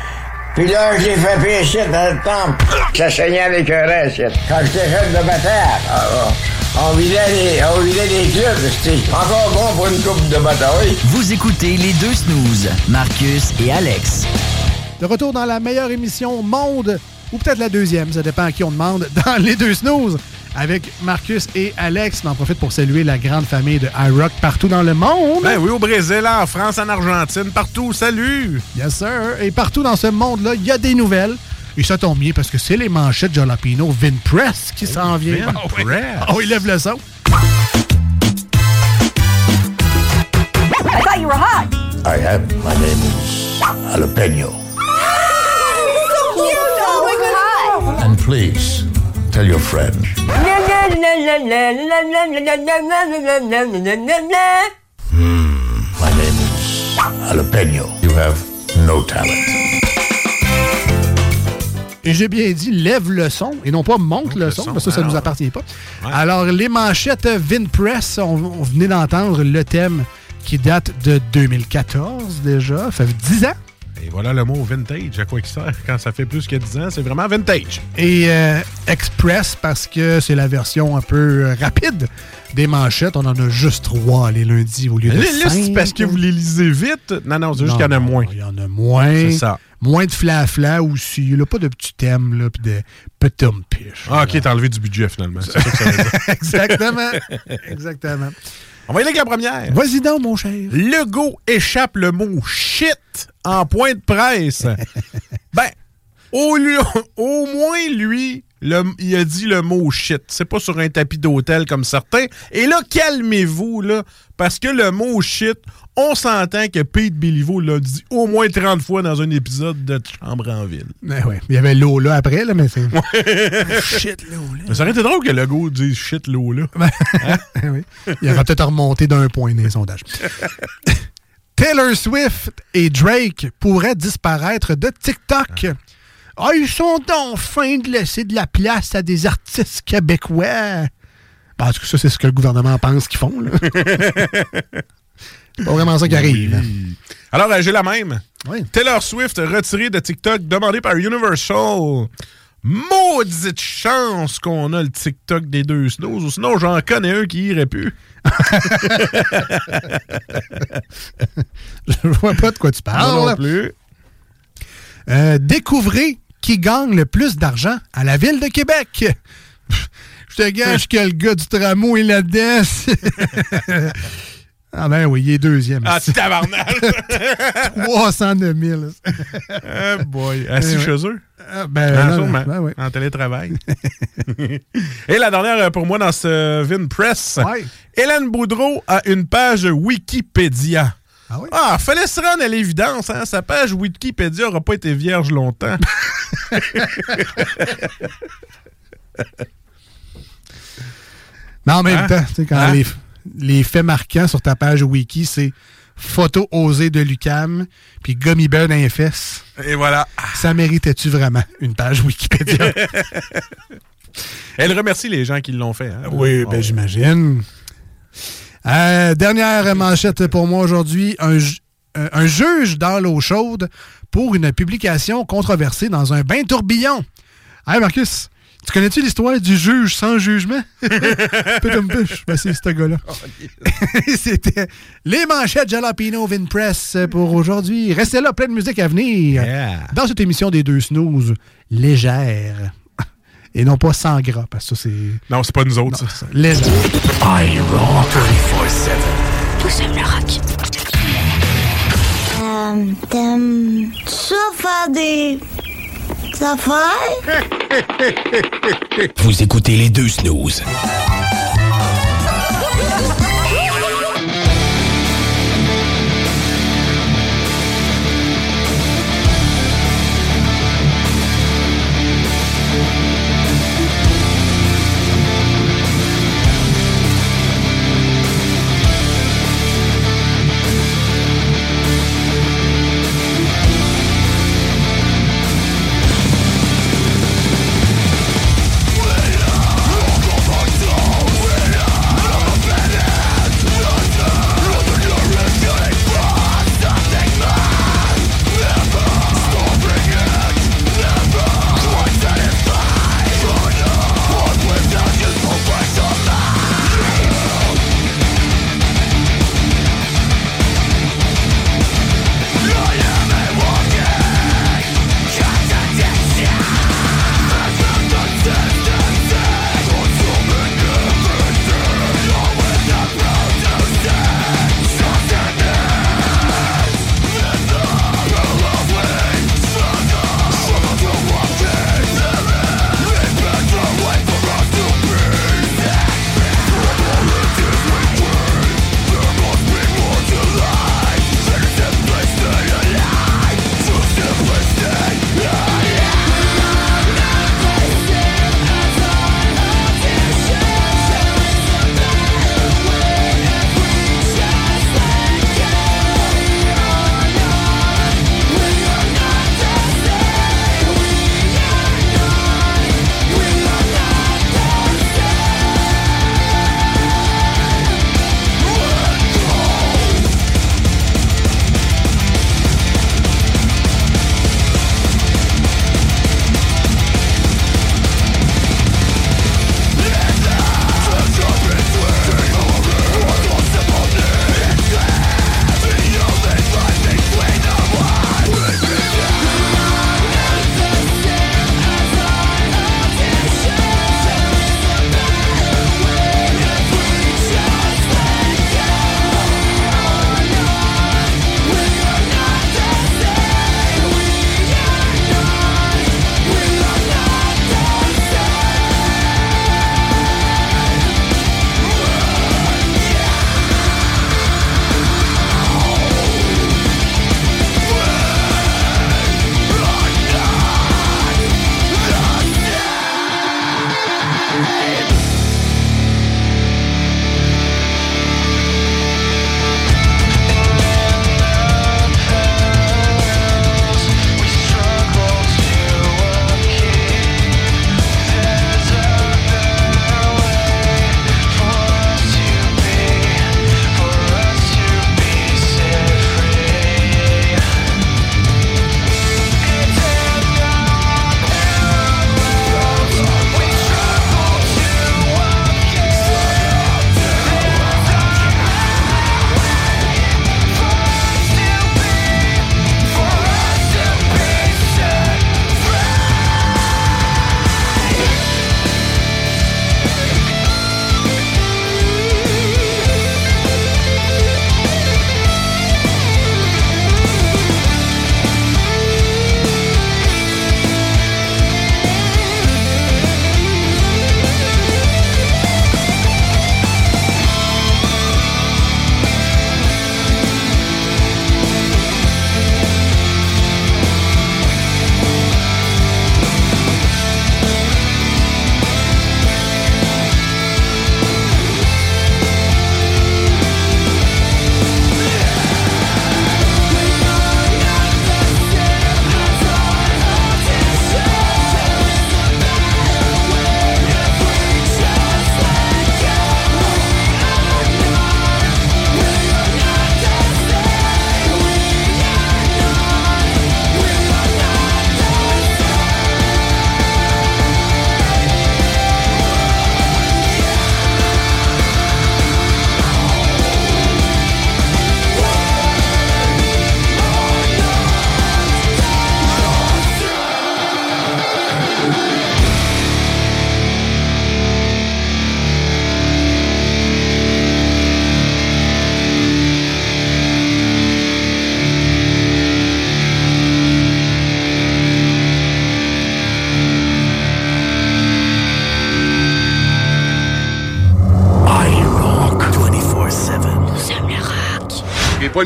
Speaker 32: Puis là, je l'ai fait pécher dans le temple. Ça saignait un reste. Quand j'étais jeune de bataille, ah, ah, on vidait les, on vidait les clubs, c'était encore bon pour une coupe de bataille.
Speaker 33: Vous écoutez les deux snooze, Marcus et Alex.
Speaker 4: De retour dans la meilleure émission monde, ou peut-être la deuxième, ça dépend à qui on demande, dans les deux snooze, avec Marcus et Alex. On en profite pour saluer la grande famille de iRock partout dans le monde.
Speaker 5: Ben oui, au Brésil, en France, en Argentine, partout. Salut!
Speaker 4: Yes, sir. Et partout dans ce monde-là, il y a des nouvelles. Et ça tombe bien parce que c'est les manchettes Jalapino Vinpress qui s'en vient.
Speaker 5: Vinpress.
Speaker 4: Oh, il lève le son.
Speaker 25: I thought you were hot.
Speaker 34: I am. My name is Jalapeno.
Speaker 25: so cute. Oh my god.
Speaker 34: And please, tell your friend. My name is Jalapeno. You have no talent.
Speaker 4: Et j'ai bien dit lève le son et non pas monte le, son, parce que ça, ça
Speaker 5: ah
Speaker 4: nous appartient pas. Alors, les manchettes Vinpress, on, on venait d'entendre le thème qui date de 2014 déjà. Ça fait 10 ans.
Speaker 5: Et voilà le mot vintage, à quoi il sert quand ça fait plus que 10 ans, c'est vraiment vintage.
Speaker 4: Et euh, Express parce que c'est la version un peu euh, rapide des manchettes. On en a juste trois les lundis au lieu de
Speaker 5: là, c'est
Speaker 4: cinq.
Speaker 5: parce que vous les lisez vite? Non, non, c'est juste qu'il y en a moins.
Speaker 4: Il y en a moins.
Speaker 5: C'est ça.
Speaker 4: Moins de fla-fla aussi. Là, pas de petits thèmes, là, puis de petits piches.
Speaker 5: Ah, ok, t'as enlevé du budget finalement. C'est ça que ça veut dire.
Speaker 4: Exactement. Exactement.
Speaker 5: On va y aller avec la première.
Speaker 4: Vas-y donc, mon cher.
Speaker 5: Legault échappe le mot shit en point de presse. ben, au, au moins, lui, le- il a dit le mot shit. C'est pas sur un tapis d'hôtel comme certains. Et là, calmez-vous, là, parce que le mot shit, on s'entend que Pete Béliveau l'a dit au moins 30 fois dans un épisode de Chambre en ville.
Speaker 4: Ben ouais. Il y avait l'eau là après, là, mais c'est.
Speaker 5: shit, l'eau là. Mais ça aurait été drôle que Legault dise shit, l'eau là.
Speaker 4: oui. Il aurait peut-être remonté d'un point dans les sondages. Taylor Swift et Drake pourraient disparaître de TikTok. Ah, ils sont donc fins de laisser de la place à des artistes québécois. Ben, en tout cas, ça, c'est ce que le gouvernement pense qu'ils font. là. c'est pas vraiment ça qui arrive. hein.
Speaker 5: Alors, euh, j'ai la même. Taylor Swift retiré de TikTok, demandé par Universal. Maudite chance qu'on a le TikTok des deux snows, ou sinon j'en connais un qui irait plus.
Speaker 4: Je vois pas de quoi tu parles.
Speaker 5: Non plus.
Speaker 4: Euh, découvrez qui gagne le plus d'argent à la ville de Québec. Je te gage que le gars du tramway est là-dedans. ah ben oui, il est deuxième.
Speaker 5: Ah, tu tabarnak!
Speaker 4: 309 000.
Speaker 5: Ah boy. Assis
Speaker 4: Eh ouais.
Speaker 5: chez eux?
Speaker 4: Ah, ben,
Speaker 5: Ah,
Speaker 4: non, ben oui.
Speaker 5: En télétravail. Et la dernière euh, pour moi dans ce Vin Press. Hélène Boudreau a une page Wikipédia.
Speaker 4: Ah oui?
Speaker 5: Ah, fallait se rendre à l'évidence, hein? Sa page Wikipédia n'aura pas été vierge longtemps.
Speaker 4: Mais en même
Speaker 5: Hein?
Speaker 4: temps, tu sais, quand
Speaker 5: Hein?
Speaker 4: les, les faits marquants sur ta page wiki, c'est photo osée de Lucam, puis gummy bear dans les fesses.
Speaker 5: Et voilà.
Speaker 4: Ça méritait-tu vraiment une page Wikipédia?
Speaker 5: Elle remercie les gens qui l'ont fait. hein.
Speaker 4: oui, ben
Speaker 5: Oh.
Speaker 4: j'imagine. Euh, dernière manchette pour moi aujourd'hui. Un, euh, un juge dans l'eau chaude pour une publication controversée dans un bain tourbillon. Hey Marcus, tu connais-tu l'histoire du juge sans jugement? Ben, c'est ce gars-là. C'était les manchettes Jalapino Vinpress pour aujourd'hui. Restez là, plein de musique à venir. Dans cette émission des deux snooze, légère. Et non pas sans gras, parce que ça, c'est.
Speaker 5: Non, c'est pas nous autres, ça.
Speaker 4: Légère.
Speaker 14: iRock 24-7.
Speaker 8: Tous aiment le rock.
Speaker 35: Euh, T'aimes ça faire des affaires?
Speaker 14: Vous écoutez les deux snooze.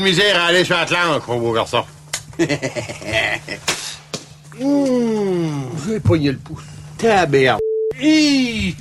Speaker 36: de misère à aller sur Atlantique, mon beau garçon.
Speaker 18: Hum, je vais pogner le pouce. Tabéa. Hi.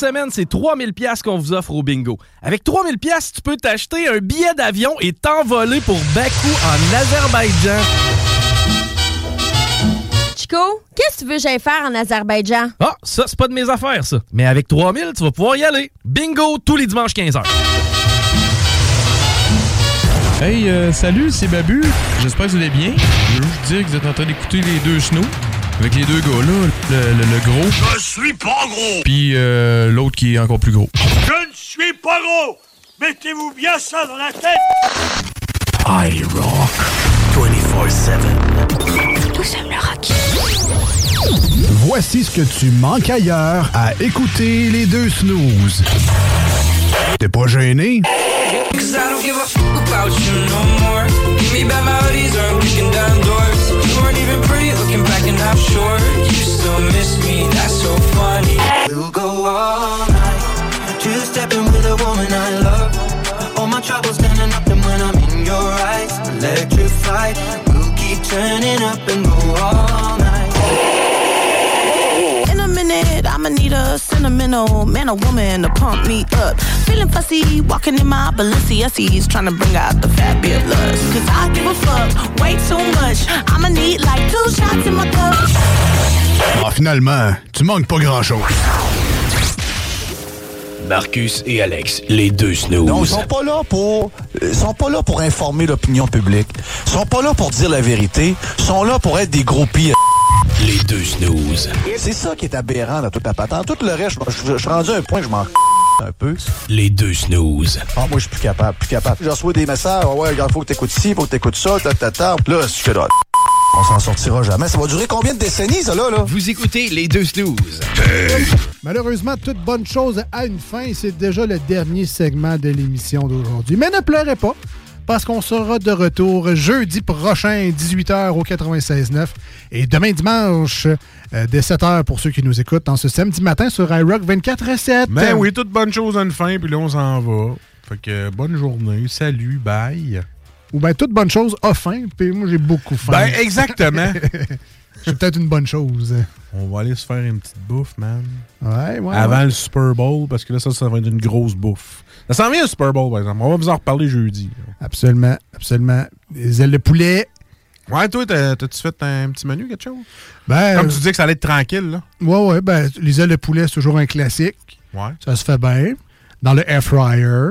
Speaker 1: Semaine, c'est 3000 pièces qu'on vous offre au bingo. Avec 3000 pièces, tu peux t'acheter un billet d'avion et t'envoler pour Bakou en Azerbaïdjan.
Speaker 37: Chico, qu'est-ce que tu veux que j'aille faire en Azerbaïdjan?
Speaker 1: Ah, ça, c'est pas de mes affaires, ça. Mais avec 3000, tu vas pouvoir y aller. Bingo tous les dimanches 15h.
Speaker 27: Hey, euh, salut, c'est Babu. J'espère que vous allez bien. Je veux juste dire que vous êtes en train d'écouter les deux snows. Avec les deux gars là, le, le- le gros,
Speaker 38: Je suis pas gros.
Speaker 27: puis euh, l'autre qui est encore plus gros.
Speaker 38: Je ne suis pas gros. Mettez-vous bien ça dans la tête.
Speaker 7: I rock 24-7.
Speaker 26: Nous sommes le rock.
Speaker 4: Voici ce que tu manques ailleurs à écouter les deux snooze. T'es pas gêné?
Speaker 39: Cause I don't give a fuck about you no more. Give me back my I'm sure you still miss me. That's so funny.
Speaker 18: We'll go all night, two stepping with a woman I love. All my troubles standing up, and when I'm in your eyes, electrified. We'll keep turning up and go all night.
Speaker 23: Need a sentimental man or woman to pump me up. Feeling fussy, walking in my Balenciennes, trying to bring out the lust. Cause I give a fuck way too much. I'ma need like two shots in my cup.
Speaker 4: Ah, finalement, tu manques pas grand-chose.
Speaker 7: Marcus et Alex, les deux snooze.
Speaker 40: Non, ils sont pas là pour ils sont pas là pour informer l'opinion publique. Ils sont pas là pour dire la vérité. Ils sont là pour être des groupies.
Speaker 7: Les deux snooze.
Speaker 40: C'est ça qui est aberrant dans toute la patente. Tout le reste, je, suis rendu à un point que je m'en un peu.
Speaker 7: Les deux snooze.
Speaker 40: Ah, moi, je suis plus capable, plus capable. Je reçois des messages. Ah ouais, il faut que t'écoutes ci, faut que t'écoutes ça, ta, ta, ta. Là, je fais là. On s'en sortira jamais. Ça va durer combien de décennies, ça, là, là?
Speaker 33: Vous écoutez les deux snooze.
Speaker 4: Malheureusement, toute bonne chose a une fin c'est déjà le dernier segment de l'émission d'aujourd'hui. Mais ne pleurez pas, parce qu'on sera de retour jeudi prochain, 18h au 96.9 et demain dimanche, euh, dès 7h pour ceux qui nous écoutent dans ce samedi matin sur iRock 24 à 7.
Speaker 5: Ben oui, toute bonne chose a une fin, puis là, on s'en va. Fait que bonne journée, salut, bye.
Speaker 4: Ou bien toute bonne chose a fin, puis moi j'ai beaucoup faim.
Speaker 5: Ben, exactement.
Speaker 4: C'est peut-être une bonne chose.
Speaker 5: On va aller se faire une petite bouffe, man.
Speaker 4: Ouais, ouais.
Speaker 5: Avant
Speaker 4: ouais.
Speaker 5: le Super Bowl, parce que là, ça, ça va être une grosse bouffe. Ça s'en vient le Super Bowl, par exemple. On va vous en reparler jeudi.
Speaker 4: Absolument, absolument. Les ailes de poulet.
Speaker 5: Ouais, toi, t'as- t'as-tu fait un petit menu, quelque chose?
Speaker 4: Ben,
Speaker 5: Comme tu dis que ça allait être tranquille, là.
Speaker 4: Ouais, ouais, ben, les ailes de poulet, c'est toujours un classique.
Speaker 5: Ouais.
Speaker 4: Ça se fait bien. Dans le air fryer,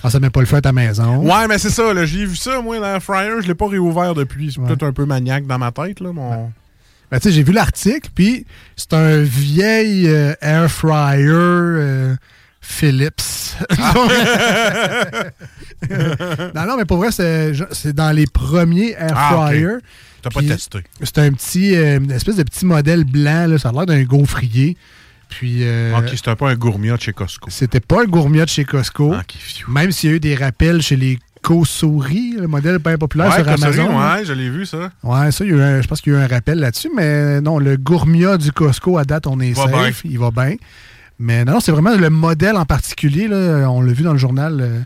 Speaker 4: quand ça met pas le feu à ta maison.
Speaker 5: Ouais, mais c'est ça, là. J'ai vu ça, moi, dans l'air fryer. Je l'ai pas réouvert depuis. C'est
Speaker 4: Ouais.
Speaker 5: peut-être un peu maniaque dans ma tête, là. Mon...
Speaker 4: Ben, tu sais, j'ai vu l'article, puis c'est un vieil euh, air fryer euh, Philips. non, non, mais pour vrai, c'est dans les premiers air
Speaker 5: Ah. T'as pas testé.
Speaker 4: C'est un petit, euh, une espèce de petit modèle blanc, là, ça a l'air d'un gaufrier. Puis. euh,
Speaker 5: Ok, c'était peu un gourmet de chez Costco.
Speaker 4: C'était pas un gourmet de chez Costco.
Speaker 5: Ah,
Speaker 4: Même s'il y a eu des rappels chez les Co-souris, le modèle bien populaire
Speaker 5: Ouais,
Speaker 4: sur Amazon.
Speaker 5: ouais, je l'ai vu, ça.
Speaker 4: Ouais, ça, il y a eu un- je pense qu'il y a eu un rappel là-dessus, mais non, le gourmia du Costco, à date, on est safe, il va bien. Mais non, c'est vraiment le modèle en particulier, là, on l'a vu dans le journal, euh,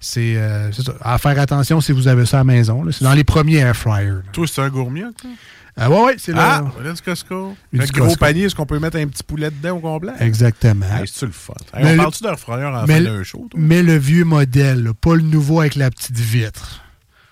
Speaker 4: c'est euh, à faire attention si vous avez ça à la maison. C'est dans les premiers air fryers.
Speaker 5: Toi, c'est un gourmet, toi?
Speaker 4: Ah ouais, ouais, c'est le...
Speaker 5: Ah, là, du Costco.
Speaker 4: Du
Speaker 5: Le gros
Speaker 4: Costco.
Speaker 5: panier, est-ce qu'on peut mettre un petit poulet dedans au complet?
Speaker 4: Exactement.
Speaker 5: Hey, C'est-tu le fun? Hey, on
Speaker 4: le-
Speaker 5: parle-tu d'un fryer en
Speaker 4: mais
Speaker 5: fin
Speaker 4: le-
Speaker 5: d'un show? toi?
Speaker 4: Mais le vieux modèle, là, pas le nouveau avec la petite vitre.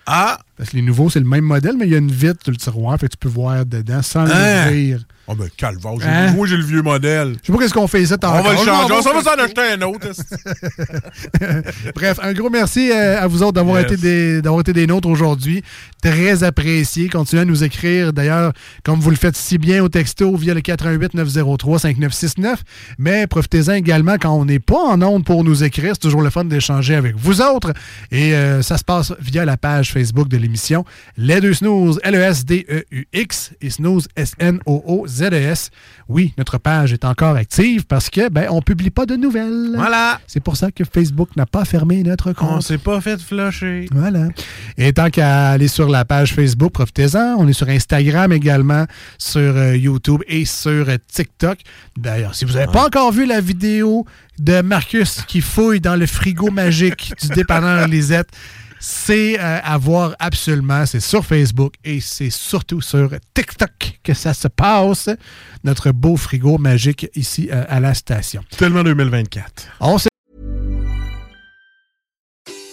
Speaker 5: Ah!
Speaker 4: Parce que les nouveaux, c'est le même modèle, mais il y a une vitre sur le tiroir, fait que tu peux voir dedans sans
Speaker 5: Hein?
Speaker 4: l'ouvrir.
Speaker 5: Oh, ben, calvaire. j'ai-
Speaker 4: Hein?
Speaker 5: Moi, j'ai le vieux modèle.
Speaker 4: Je sais pas qu'est-ce qu'on fait ici.
Speaker 5: On va le changer. On va
Speaker 4: ça
Speaker 5: s'en acheter un autre.
Speaker 4: Bref, un gros merci euh, à vous autres d'avoir
Speaker 5: Yes.
Speaker 4: été, des, d'avoir été des nôtres aujourd'hui. Très apprécié. Continuez à nous écrire. D'ailleurs, comme vous le faites si bien au texto via le 88 903 5969. Mais profitez-en également quand on n'est pas en onde pour nous écrire. C'est toujours le fun d'échanger avec vous autres. Et euh, ça se passe via la page Facebook de l'émission Les deux snooze, L-E-S-D-E-U-X et snooze, S-N-O-O-Z-E-S. Oui, notre page est encore active parce que ben on publie pas de nouvelles.
Speaker 5: Voilà.
Speaker 4: C'est pour ça que Facebook n'a pas fermé notre compte.
Speaker 5: On s'est pas fait flusher.
Speaker 4: Voilà. Et tant qu'à aller sur la page Facebook, profitez-en. On est sur Instagram également, sur euh, YouTube et sur euh, TikTok. D'ailleurs, si vous n'avez pas encore vu la vidéo de Marcus qui fouille dans le frigo magique du dépanneur Lisette,
Speaker 7: C'est euh, à voir absolument. C'est sur Facebook et c'est surtout sur TikTok que ça se passe. Notre beau frigo magique ici euh, à la station.
Speaker 5: Tellement 2024.
Speaker 7: On se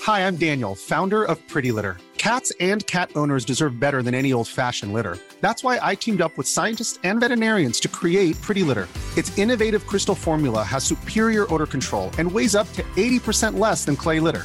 Speaker 36: Hi, I'm Daniel, founder of Pretty Litter. Cats and cat owners deserve better than any old fashioned litter. That's why I teamed up with scientists and veterinarians to create Pretty Litter. Its innovative crystal formula has superior odor control and weighs up to 80% less than clay litter.